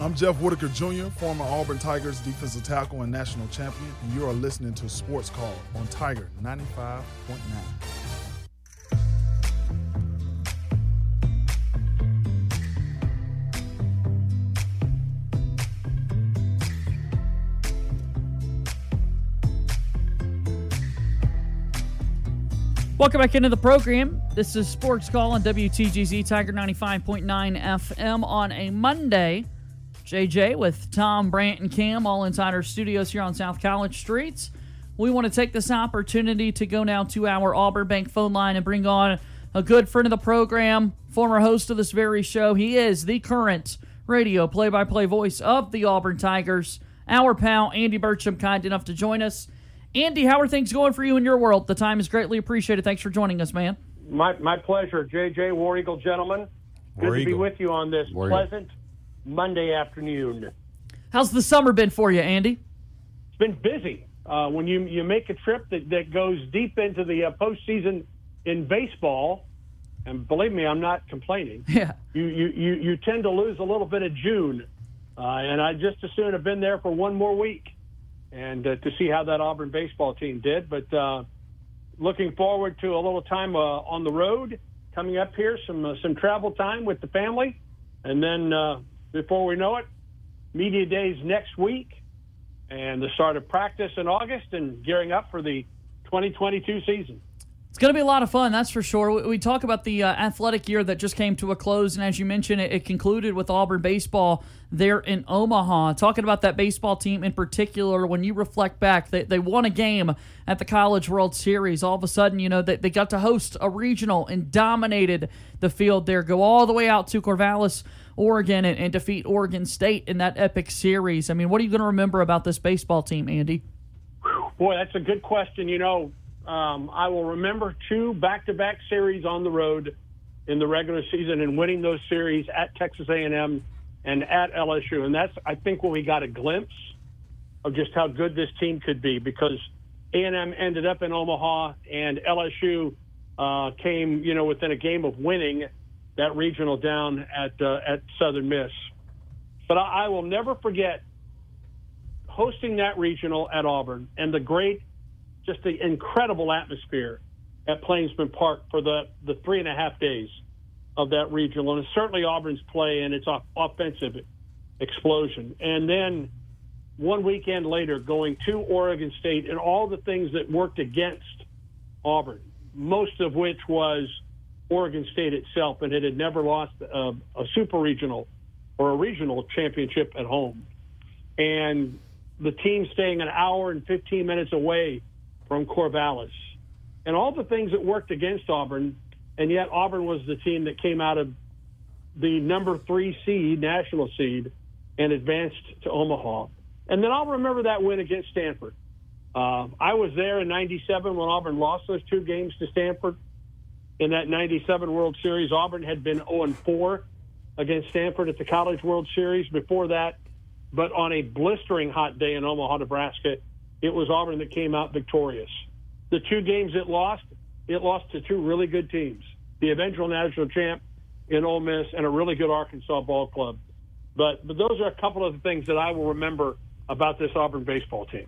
I'm Jeff Whitaker Jr., former Auburn Tigers defensive tackle and national champion, and you are listening to Sports Call on Tiger 95.9. Welcome back into the program. This is Sports Call on WTGZ Tiger 95.9 FM on a Monday. JJ with Tom, Brant, and Cam, all inside our studios here on South College Streets. We want to take this opportunity to go now to our Auburn Bank phone line and bring on a good friend of the program, former host of this very show. He is the current radio play by play voice of the Auburn Tigers. Our pal, Andy Burcham, kind enough to join us. Andy, how are things going for you in your world? The time is greatly appreciated. Thanks for joining us, man. My, my pleasure, JJ War Eagle gentlemen. Good War to be with you on this War Eagle. Monday afternoon. How's the summer been for you, Andy? It's been busy. Uh, when you you make a trip that, that goes deep into the uh, postseason in baseball, and believe me, I'm not complaining. Yeah. You you you, you tend to lose a little bit of June, uh, and I just as soon have been there for one more week, and uh, to see how that Auburn baseball team did. But uh, looking forward to a little time uh, on the road coming up here, some uh, some travel time with the family, and then uh, before we know it, media days next week, and the start of practice in August, and gearing up for the 2022 season. It's going to be a lot of fun, that's for sure. We, talk about the uh, athletic year that just came to a close, and as you mentioned, it, it concluded with Auburn baseball there in Omaha. Talking about that baseball team in particular, when you reflect back, they, they won a game at the College World Series. All of a sudden, you know, they, they got to host a regional and dominated the field there, go all the way out to Corvallis, Oregon, and, and defeat Oregon State in that epic series. I mean, what are you going to remember about this baseball team, Andy? Boy, that's a good question. You know, um, I will remember two back-to-back series on the road in the regular season and winning those series at Texas A&M and at LSU, and that's I think when we got a glimpse of just how good this team could be because A&M ended up in Omaha and LSU uh, came, you know, within a game of winning that regional down at uh, at Southern Miss. But I, I will never forget hosting that regional at Auburn and the great, just the incredible atmosphere at Plainsman Park for the, the three and a half days of that regional. And certainly Auburn's play and its offensive explosion. And then one weekend later, going to Oregon State and all the things that worked against Auburn, most of which was Oregon State itself, and it had never lost a, a super regional or a regional championship at home. And the team staying an hour and 15 minutes away from Corvallis, and all the things that worked against Auburn, and yet Auburn was the team that came out of the number three seed, national seed, and advanced to Omaha. And then I'll remember that win against Stanford. Uh, I was there in '97 when Auburn lost those two games to Stanford. In that '97 World Series, Auburn had been 0 4 against Stanford at the College World Series. Before that, but on a blistering hot day in Omaha, Nebraska, it was Auburn that came out victorious. The two games it lost, it lost to two really good teams: the eventual national champ in Ole Miss and a really good Arkansas ball club. But but those are a couple of the things that I will remember about this Auburn baseball team.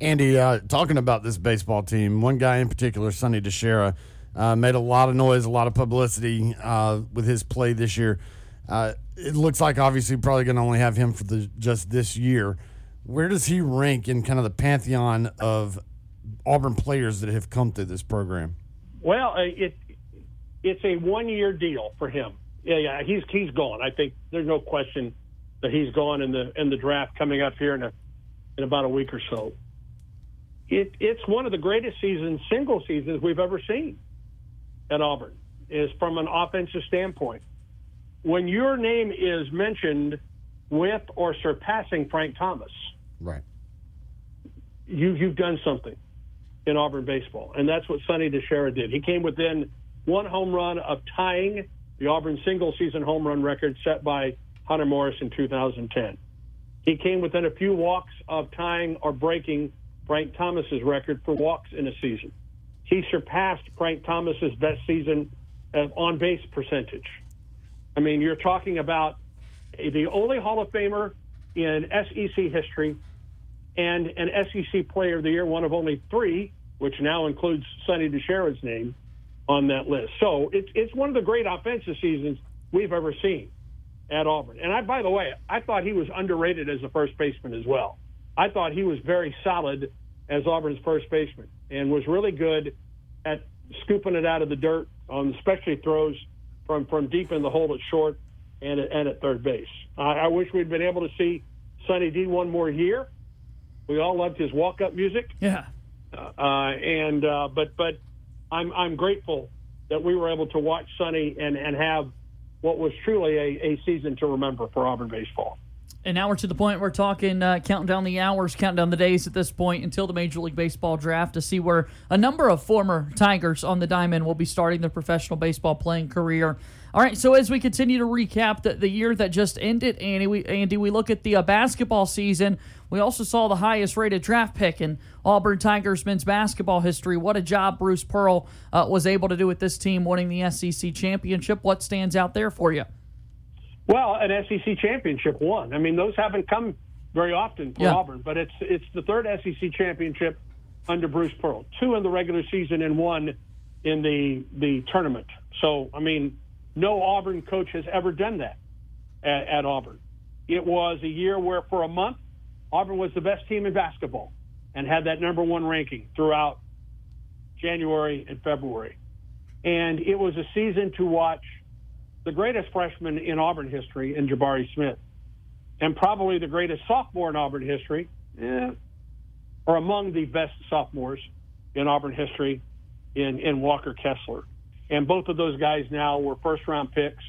Andy, uh, talking about this baseball team, one guy in particular, Sonny DiChiara, uh, made a lot of noise, a lot of publicity uh, with his play this year. Uh, it looks like obviously probably going to only have him for the just this year. Where does he rank in kind of the pantheon of Auburn players that have come through this program? Well, uh, it it's a one year deal for him. Yeah, yeah, he's he's gone. I think there's no question that he's gone in the in the draft coming up here in a in about a week or so. It it's one of the greatest seasons, single seasons we've ever seen at Auburn, is from an offensive standpoint. When your name is mentioned with or surpassing Frank Thomas, Right. you you've done something in Auburn baseball, and that's what Sonny DiChiara did. He came within one home run of tying the Auburn single season home run record set by Hunter Morris in 2010. He came within a few walks of tying or breaking Frank Thomas's record for walks in a season. He surpassed Frank Thomas's best season of on base percentage. I mean, you're talking about the only Hall of Famer in SEC history, and an SEC Player of the Year, one of only three, which now includes Sonny DiChiara's name on that list. So it's it's one of the great offensive seasons we've ever seen at Auburn. And I, by the way, I thought he was underrated as a first baseman as well. I thought he was very solid as Auburn's first baseman and was really good at scooping it out of the dirt on especially throws from from deep in the hole at short and at, and at third base. I, I wish we'd been able to see Sonny D one more year. We all loved his walk up music. Yeah. Uh, and uh, but but I'm I'm grateful that we were able to watch Sonny and and have what was truly a, a season to remember for Auburn baseball. And now we're to the point we're talking, uh, counting down the hours, counting down the days at this point until the Major League Baseball draft to see where a number of former Tigers on the diamond will be starting their professional baseball playing career. All right, so as we continue to recap the, the year that just ended, Andy, we, Andy, we look at the uh, basketball season. We also saw the highest rated draft pick in Auburn Tigers men's basketball history. What a job Bruce Pearl uh, was able to do with this team winning the SEC championship. What stands out there for you? Well, an SEC championship won. I mean, those haven't come very often for Yeah. Auburn, but it's it's the third SEC championship under Bruce Pearl. Two in the regular season and one in the the tournament. So, I mean, no Auburn coach has ever done that at, at Auburn. It was a year where, for a month, Auburn was the best team in basketball and had that number one ranking throughout January and February. And it was a season to watch the greatest freshman in Auburn history in Jabari Smith, and probably the greatest sophomore in Auburn history, eh, or among the best sophomores in Auburn history in, in Walker Kessler. And both of those guys now were first round picks.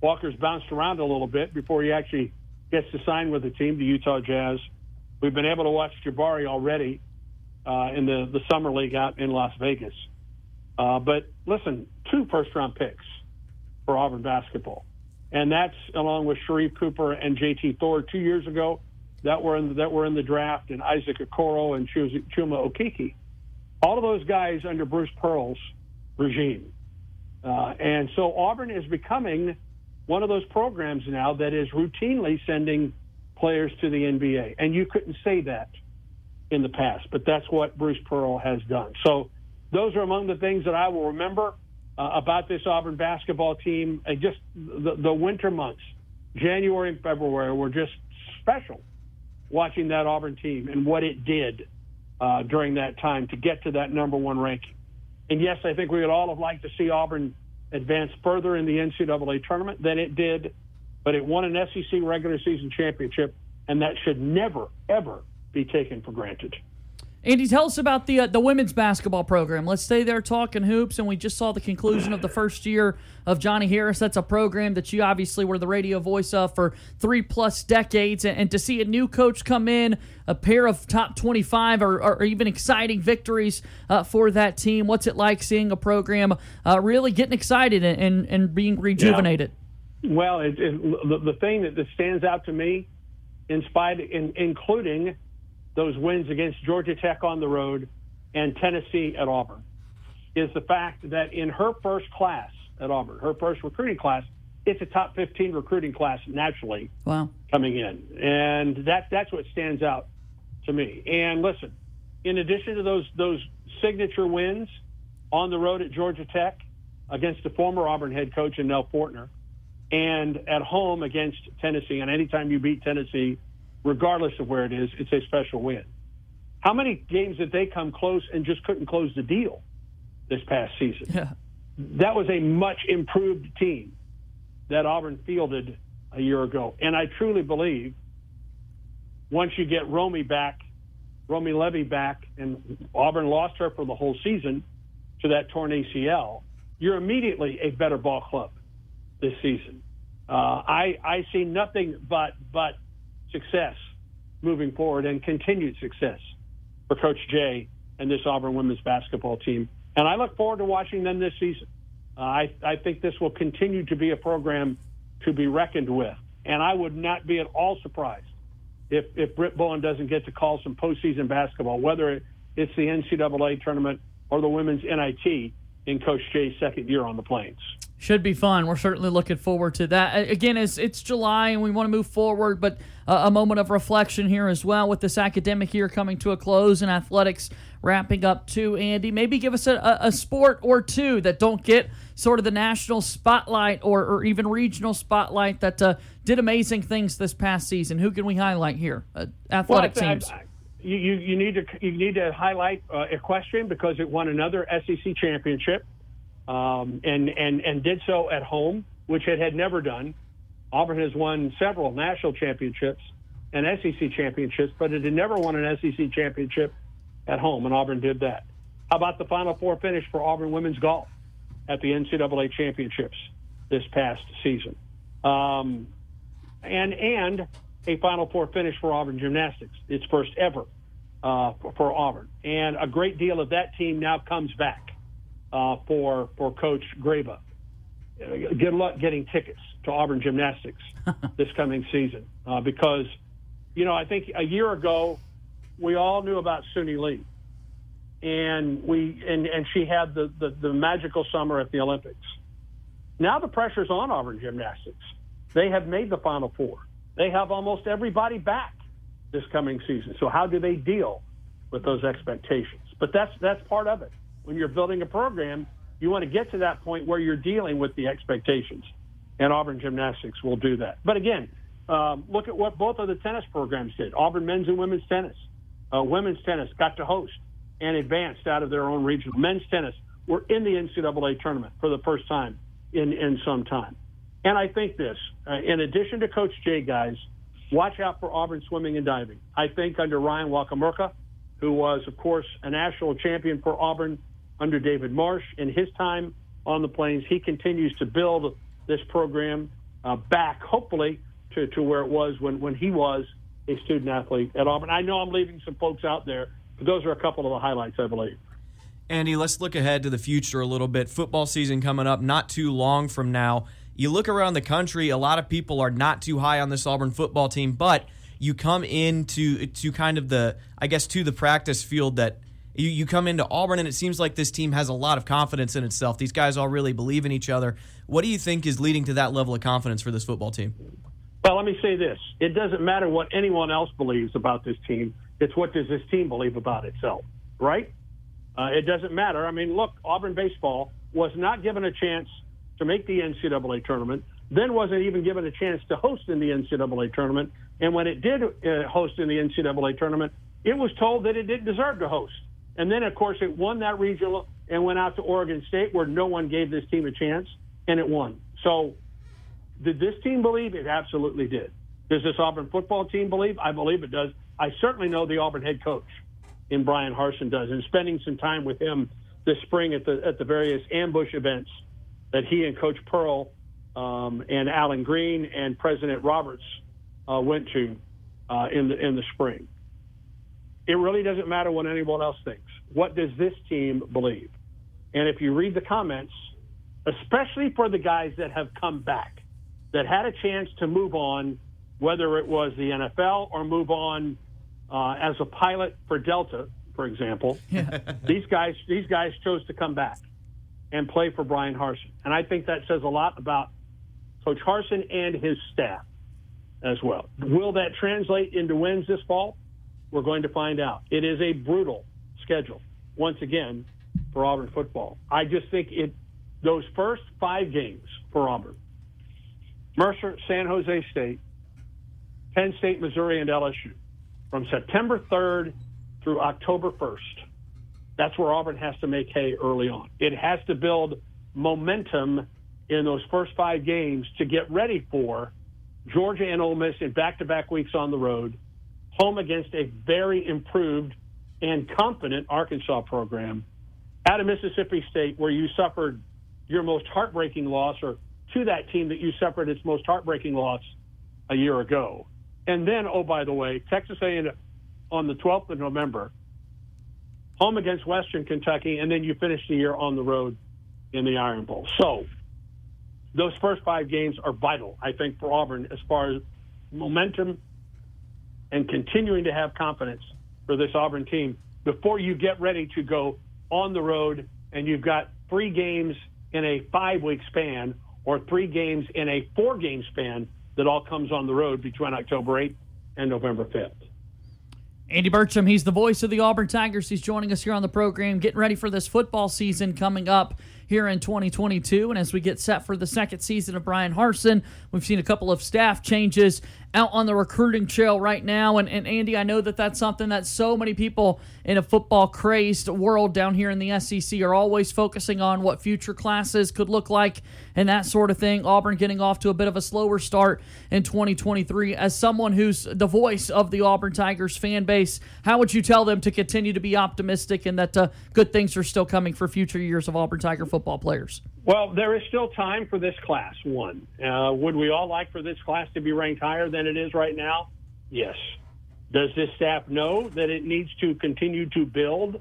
Walker's bounced around a little bit before he actually gets to sign with the team, the Utah Jazz. We've been able to watch Jabari already uh, in the, the summer league out in Las Vegas. Uh, but listen, two first round picks for Auburn basketball. And that's along with Sharife Cooper and JT Thor two years ago that were in the, that were in the draft and Isaac Okoro and Chuma Okeke. All of those guys under Bruce Pearl's regime. Uh, and so Auburn is becoming one of those programs now that is routinely sending players to the NBA. And you couldn't say that in the past, but that's what Bruce Pearl has done. So those are among the things that I will remember uh, about this Auburn basketball team. Uh, just the, the winter months, January and February, were just special watching that Auburn team and what it did uh, during that time to get to that number one ranking. And yes, I think we would all have liked to see Auburn advance further in the NCAA tournament than it did, but it won an SEC regular season championship, and that should never, ever be taken for granted. Andy, tell us about the uh, the women's basketball program. Let's stay there talking hoops, and we just saw the conclusion of the first year of Johnnie Harris. That's a program that you obviously were the radio voice of for three plus decades, and, and to see a new coach come in, a pair of top twenty five or, or even exciting victories uh, for that team. What's it like seeing a program uh, really getting excited and, and, and being rejuvenated? Well, it, it, the, the thing that, that stands out to me, in spite, in, including those wins against Georgia Tech on the road and Tennessee at Auburn, is the fact that in her first class at Auburn, her first recruiting class, it's a top 15 recruiting class naturally Wow. coming in, and that that's what stands out to me. And listen, in addition to those those signature wins on the road at Georgia Tech against the former Auburn head coach and Nell Fortner, and at home against Tennessee, and anytime you beat Tennessee, regardless of where it is, it's a special win. How many games did they come close and just couldn't close the deal this past season? Yeah. that was a much improved team that Auburn fielded a year ago. And I truly believe once you get Romi back, Romi Levy back, and Auburn lost her for the whole season to that torn ACL, you're immediately a better ball club this season. Uh, I I see nothing but but success moving forward and continued success for Coach Jay and this Auburn women's basketball team. And I look forward to watching them this season. Uh, I, I think this will continue to be a program to be reckoned with. And I would not be at all surprised if, if Britt Bowen doesn't get to call some postseason basketball, whether it's the NCAA tournament or the women's NIT in Coach Jay's second year on the Plains. Should be fun. We're certainly looking forward to that. Again, it's, it's July and we want to move forward, but uh, a moment of reflection here as well with this academic year coming to a close and athletics wrapping up too. Andy, maybe give us a, a sport or two that don't get sort of the national spotlight or, or even regional spotlight that uh, did amazing things this past season. Who can we highlight here? Uh, athletic well, teams. I, I, you, you need to you need to highlight uh, equestrian because it won another SEC championship um, and, and, and did so at home, which it had never done. Auburn has won several national championships and SEC championships, but it had never won an SEC championship at home, and Auburn did that. How about the Final Four finish for Auburn women's golf at the NCAA championships this past season? Um, and and a Final Four finish for Auburn gymnastics, its first ever uh, for, for Auburn, and a great deal of that team now comes back uh, for for Coach Graba. Good luck getting tickets to Auburn gymnastics this coming season uh, because, you know, I think a year ago we all knew about Suni Lee, and we and and she had the, the the magical summer at the Olympics. Now the pressure's on Auburn gymnastics. They have made the Final Four. They have almost everybody back this coming season. So how do they deal with those expectations? But that's that's part of it when you're building a program, you want to get to that point where you're dealing with the expectations. And Auburn Gymnastics will do that. But again, um, look at what both of the tennis programs did Auburn men's and women's tennis. Uh, women's tennis got to host and advanced out of their own region. Men's tennis were in the NCAA tournament for the first time in, in some time. And I think this, uh, in addition to Coach Jay, guys, watch out for Auburn swimming and diving. I think under Ryan Wochomurka, who was, of course, a national champion for Auburn under David Marsh in his time on the Plains. He continues to build this program uh, back, hopefully, to, to where it was when, when he was a student athlete at Auburn. I know I'm leaving some folks out there, but those are a couple of the highlights, I believe. Andy, let's look ahead to the future a little bit. Football season coming up not too long from now. You look around the country, a lot of people are not too high on this Auburn football team, but you come into to kind of the I guess to the practice field that you, you come into Auburn, and it seems like this team has a lot of confidence in itself. These guys all really believe in each other. What do you think is leading to that level of confidence for this football team? Well, let me say this. It doesn't matter what anyone else believes about this team. It's what does this team believe about itself, right? Uh, it doesn't matter. I mean, look, Auburn baseball was not given a chance to make the NCAA tournament, then wasn't even given a chance to host in the NCAA tournament. And when it did uh, host in the NCAA tournament, it was told that it didn't deserve to host. And then, of course, it won that regional and went out to Oregon State, where no one gave this team a chance, and it won. So, did this team believe? It absolutely did. Does this Auburn football team believe? I believe it does. I certainly know the Auburn head coach in Bryan Harsin does, and spending some time with him this spring at the at the various ambush events that he and Coach Pearl um, and Allen Greene and President Roberts uh, went to uh, in the in the spring it really doesn't matter what anyone else thinks. What does this team believe? And if you read the comments, especially for the guys that have come back, that had a chance to move on, whether it was the NFL or move on uh, as a pilot for Delta, for example, yeah. these guys these guys chose to come back and play for Bryan Harsin, and I think that says a lot about Coach Harsin and his staff as well. Will that translate into wins this fall? We're going to find out. It is a brutal schedule, once again, for Auburn football. I just think it those first five games for Auburn Mercer, San Jose State, Penn State, Missouri, and LSU from September 3rd through October 1st. That's where Auburn has to make hay early on. It has to build momentum in those first five games to get ready for Georgia and Ole Miss in back to back weeks on the road home against a very improved and confident Arkansas program at a Mississippi State where you suffered your most heartbreaking loss, or to that team that you suffered its most heartbreaking loss a year ago. And then, oh, by the way, Texas A&M on the 12th of November, home against Western Kentucky, and then you finish the year on the road in the Iron Bowl. So those first five games are vital, I think, for Auburn as far as momentum and continuing to have confidence for this Auburn team before you get ready to go on the road and you've got three games in a five week span or three games in a four game span that all comes on the road between October 8th and November 5th. Andy Burcham, he's the voice of the Auburn Tigers. He's joining us here on the program, getting ready for this football season coming up here in 2022. And as we get set for the second season of Bryan Harsin, we've seen a couple of staff changes out on the recruiting trail right now. And, and Andy, I know that that's something that so many people in a football crazed world down here in the SEC are always focusing on what future classes could look like and that sort of thing. Auburn getting off to a bit of a slower start in 2023. As someone who's the voice of the Auburn Tigers fan base, how would you tell them to continue to be optimistic and that uh, good things are still coming for future years of Auburn Tiger football players? Well, there is still time for this class. One, uh, would we all like for this class to be ranked higher than it is right now? Yes. Does this staff know that it needs to continue to build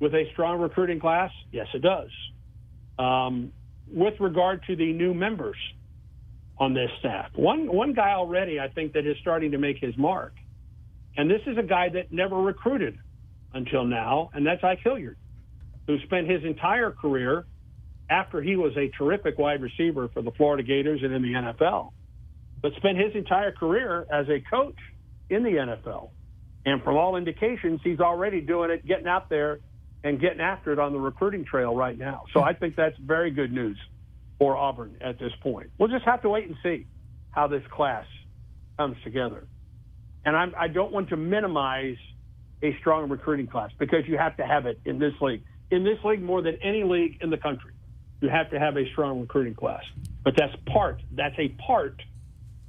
with a strong recruiting class? Yes, it does. Um, with regard to the new members on this staff, one one guy already I think that is starting to make his mark, and this is a guy that never recruited until now, and that's Ike Hilliard, who spent his entire career after he was a terrific wide receiver for the Florida Gators and in the NFL, but spent his entire career as a coach in the NFL. And from all indications, he's already doing it, getting out there and getting after it on the recruiting trail right now. So I think that's very good news for Auburn at this point. We'll just have to wait and see how this class comes together. And I'm, I don't want to minimize a strong recruiting class because you have to have it in this league. In this league, more than any league in the country, you have to have a strong recruiting class. But that's part, that's a part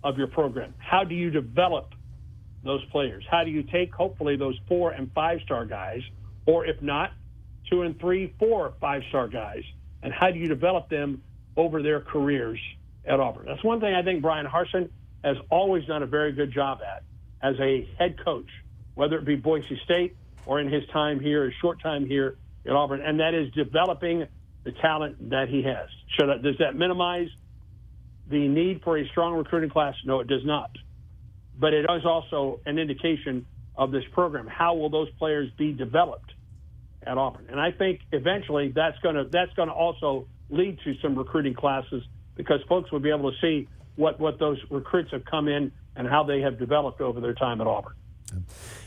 of your program. How do you develop those players? How do you take, hopefully, those four and five star guys, or if not, two and three, four, five star guys, and how do you develop them over their careers at Auburn? That's one thing I think Bryan Harsin has always done a very good job at as a head coach, whether it be Boise State or in his time here, his short time here at Auburn, and that is developing the talent that he has. Should I, does that minimize the need for a strong recruiting class? No, it does not. But it is also an indication of this program. How will those players be developed at Auburn? And I think eventually that's going to that's going to also lead to some recruiting classes because folks will be able to see what what those recruits have come in and how they have developed over their time at Auburn.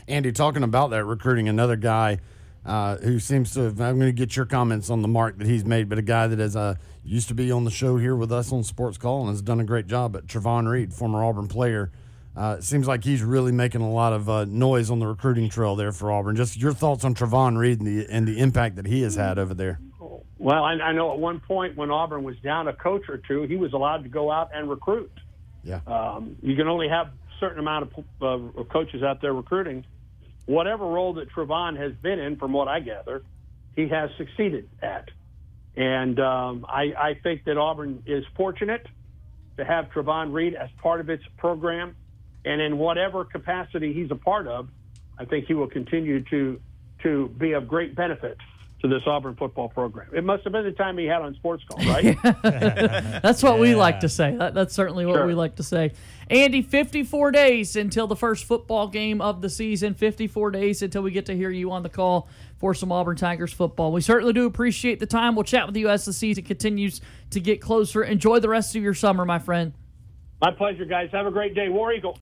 Andy, talking about that recruiting, another guy uh, who seems to. Have, I'm going to get your comments on the mark that he's made, but a guy that has uh, used to be on the show here with us on Sports Call and has done a great job. At Trovon Reed, former Auburn player, uh, it seems like he's really making a lot of uh, noise on the recruiting trail there for Auburn. Just your thoughts on Trovon Reed and the and the impact that he has had over there. Well, I, I know at one point when Auburn was down a coach or two, he was allowed to go out and recruit. Yeah, um, you can only have a certain amount of, uh, of coaches out there recruiting whatever role that Trovon has been in, from what I gather, he has succeeded at. And um, I, I, think that Auburn is fortunate to have Trovon Reed as part of its program. And in whatever capacity he's a part of, I think he will continue to to be of great benefit to this Auburn football program. It must have been the time he had on Sports Call, right? that's what yeah. we like to say. That, that's certainly what sure. we like to say. Andy, 54 days until the first football game of the season. 54 days until we get to hear you on the call for some Auburn Tigers football. We certainly do appreciate the time. We'll chat with you as the season continues to get closer. Enjoy the rest of your summer, my friend. My pleasure, guys. Have a great day. War Eagle.